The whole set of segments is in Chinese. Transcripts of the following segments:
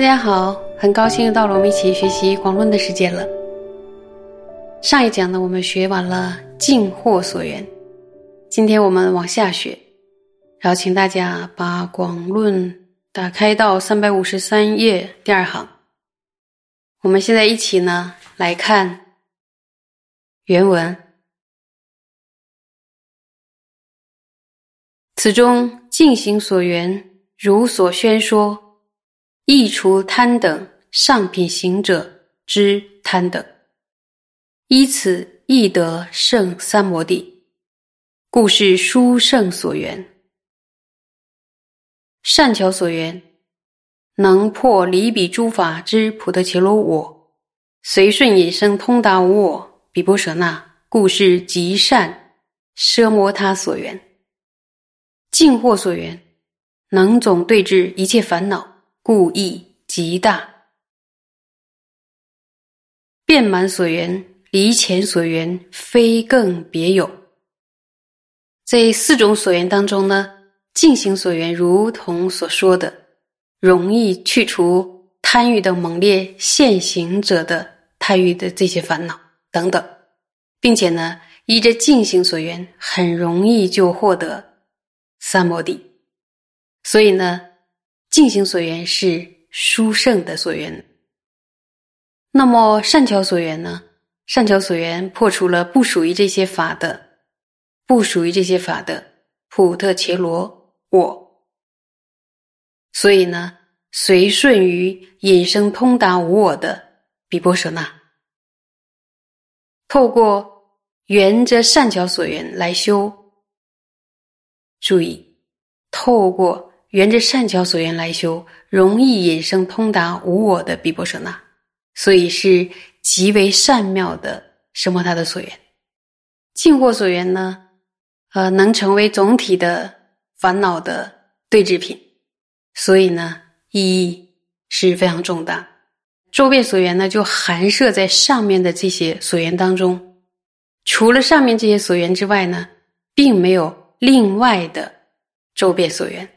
大家好，很高兴又到了我们一起学习广论的时间了。上一讲呢，我们学完了尽惑所缘，今天我们往下学，然后请大家把广论打开到三百五十三页第二行。我们现在一起呢来看原文，此中尽行所缘，如所宣说。亦除贪等上品行者之贪等，依此亦得胜三摩地，故是殊胜所缘。善巧所缘，能破离彼诸法之普特伽罗我，随顺引生通达无我比波舍那，故是极善奢摩他所缘。净惑所缘，能总对治一切烦恼。故意极大，遍满所缘，离前所缘，非更别有。这四种所缘当中呢，进行所缘，如同所说的，容易去除贪欲的猛烈现行者的贪欲的这些烦恼等等，并且呢，依着进行所缘，很容易就获得三摩地。所以呢。进行所缘是殊胜的所缘，那么善巧所缘呢？善巧所缘破除了不属于这些法的、不属于这些法的普特伽罗我，所以呢，随顺于引生通达无我的比波舍那，透过沿着善巧所缘来修。注意，透过。沿着善巧所缘来修，容易引生通达无我的比波舍那，所以是极为善妙的什么他的所缘。净惑所缘呢，呃，能成为总体的烦恼的对治品，所以呢，意义是非常重大。周遍所缘呢，就含摄在上面的这些所缘当中，除了上面这些所缘之外呢，并没有另外的周遍所缘。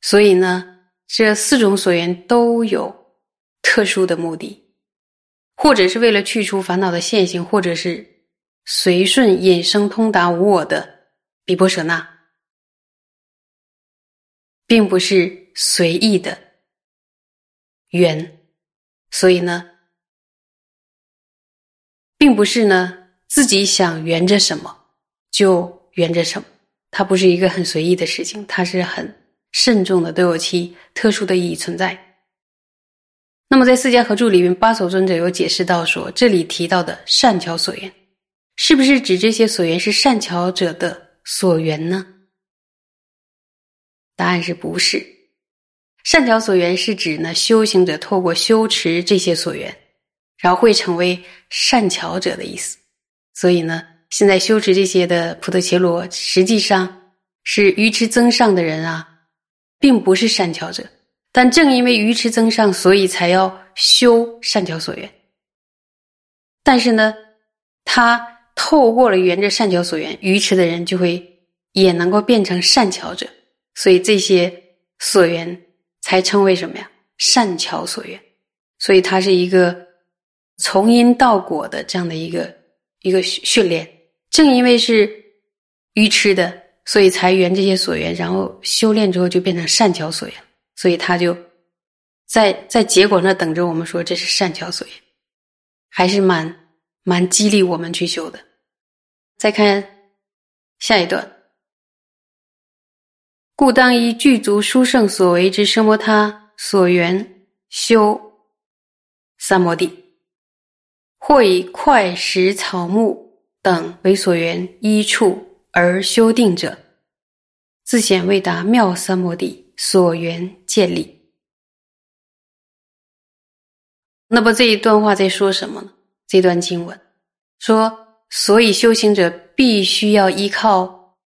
所以呢，这四种所缘都有特殊的目的，或者是为了去除烦恼的现行，或者是随顺引生通达无我的比波舍那，并不是随意的缘。所以呢，并不是呢自己想缘着什么就缘着什么，它不是一个很随意的事情，它是很。慎重的都有其特殊的意义存在。那么在《四家合著》里面，八所尊者有解释到说，这里提到的善巧所缘，是不是指这些所缘是善巧者的所缘呢？答案是不是。善巧所缘是指呢，修行者透过修持这些所缘，然后会成为善巧者的意思。所以呢，现在修持这些的普特伽罗，实际上是愚痴增上的人啊。并不是善巧者，但正因为愚痴增上，所以才要修善巧所缘。但是呢，他透过了缘着善巧所缘，愚痴的人就会也能够变成善巧者，所以这些所缘才称为什么呀？善巧所缘。所以它是一个从因到果的这样的一个一个训练。正因为是愚痴的。所以才缘这些所缘，然后修炼之后就变成善巧所缘，所以他就在在结果那等着我们说这是善巧所缘，还是蛮蛮激励我们去修的。再看下一段，故当依具足殊胜所为之奢摩他所缘修三摩地，或以块石草木等为所缘一处。而修定者，自显未达妙三摩地所缘建立。那么这一段话在说什么呢？这段经文说，所以修行者必须要依靠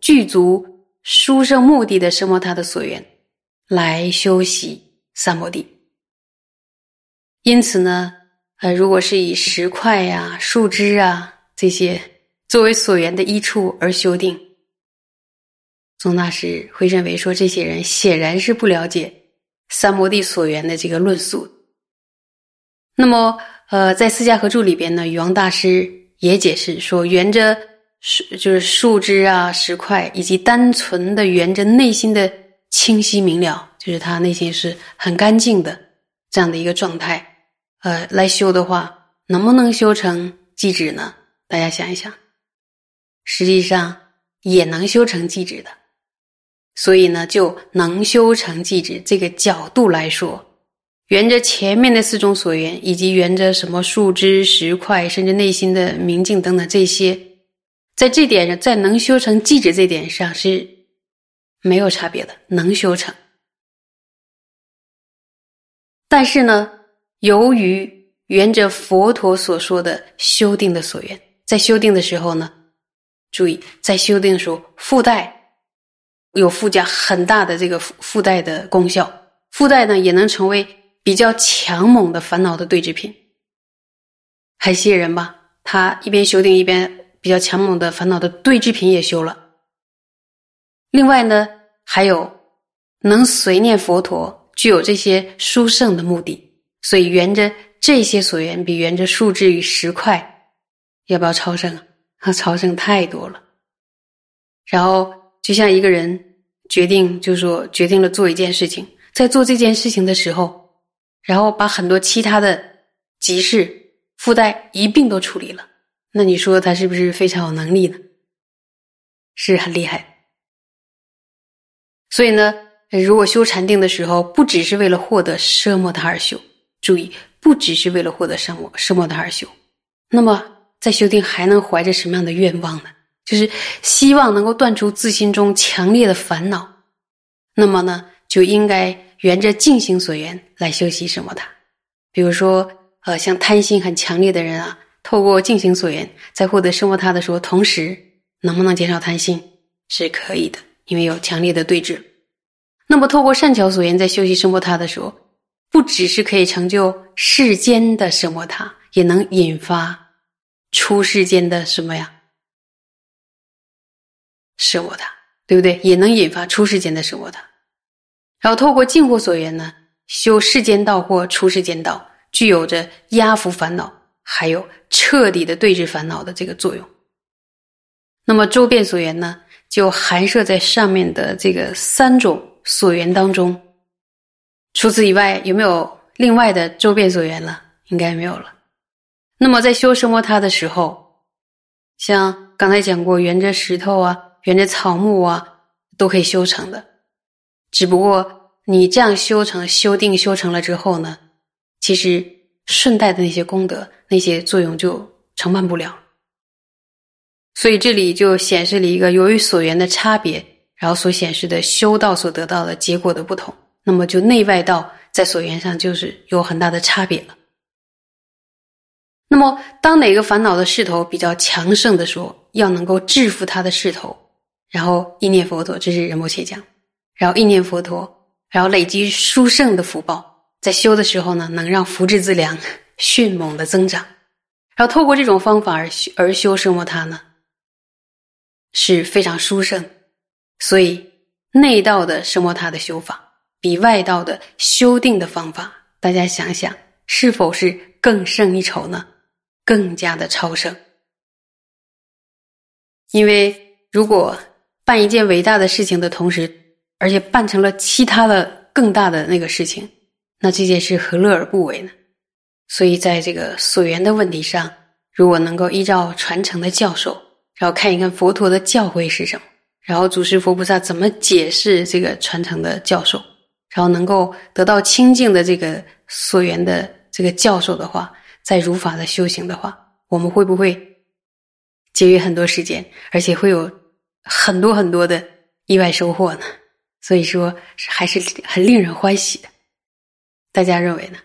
具足殊胜目的的声摩他的所缘来修习三摩地。因此呢，呃，如果是以石块呀、树枝啊这些。作为所缘的一处而修定，宗大师会认为说，这些人显然是不了解三摩地所缘的这个论述。那么，呃，在《四家合著》里边呢，禹王大师也解释说，缘着树就是树枝啊、石块，以及单纯的缘着内心的清晰明了，就是他内心是很干净的这样的一个状态，呃，来修的话，能不能修成即止呢？大家想一想，实际上也能修成寂止的。所以呢，就能修成寂止这个角度来说，沿着前面的四种所缘，以及沿着什么树枝、石块，甚至内心的明镜等等这些，在这点上，在能修成寂止这点上是没有差别的，能修成。但是呢，由于沿着佛陀所说的修定的所缘，在修定的时候呢，注意在修订的时候附带。有附加很大的这个附附带的功效，附带呢也能成为比较强猛的烦恼的对治品，还吸引人吧？他一边修订一边比较强猛的烦恼的对治品也修了。另外呢，还有能随念佛陀，具有这些殊胜的目的，所以沿着这些所缘，比沿着树枝与石块，要不要超胜啊？超胜太多了。然后就像一个人。决定就是说，决定了做一件事情，在做这件事情的时候，然后把很多其他的急事附带一并都处理了。那你说他是不是非常有能力呢？是很厉害。所以呢，如果修禅定的时候，不只是为了获得奢摩他而修，注意，不只是为了获得奢摩奢摩他而修，那么在修定还能怀着什么样的愿望呢？就是希望能够断除自心中强烈的烦恼，那么呢，就应该沿着静心所缘来修习什么它。比如说，呃，像贪心很强烈的人啊，透过静心所缘，在获得生活他的时候，同时能不能减少贪心是可以的，因为有强烈的对峙。那么，透过善巧所缘，在修习生活他的时候，不只是可以成就世间的生活他，也能引发出世间的什么呀？是我的，对不对？也能引发出世间的是我的。然后透过净惑所缘呢，修世间道或出世间道，具有着压伏烦恼，还有彻底的对治烦恼的这个作用。那么周遍所缘呢，就含摄在上面的这个三种所缘当中。除此以外，有没有另外的周遍所缘了？应该没有了。那么在修什么他的时候，像刚才讲过，沿着石头啊。沿着草木啊，都可以修成的。只不过你这样修成、修定、修成了之后呢，其实顺带的那些功德、那些作用就承办不了。所以这里就显示了一个由于所缘的差别，然后所显示的修道所得到的结果的不同。那么就内外道在所缘上就是有很大的差别了。那么当哪个烦恼的势头比较强盛的时候，要能够制服它的势头。然后意念佛陀，这是仁波切讲。然后意念佛陀，然后累积殊胜的福报，在修的时候呢，能让福智资粮迅猛的增长。然后透过这种方法而修而修生摩他呢，是非常殊胜。所以内道的生摩他的修法，比外道的修定的方法，大家想想，是否是更胜一筹呢？更加的超胜。因为如果办一件伟大的事情的同时，而且办成了其他的更大的那个事情，那这件事何乐而不为呢？所以，在这个所缘的问题上，如果能够依照传承的教授，然后看一看佛陀的教诲是什么，然后祖师佛菩萨怎么解释这个传承的教授，然后能够得到清净的这个所缘的这个教授的话，在如法的修行的话，我们会不会节约很多时间，而且会有？很多很多的意外收获呢，所以说还是很令人欢喜的。大家认为呢？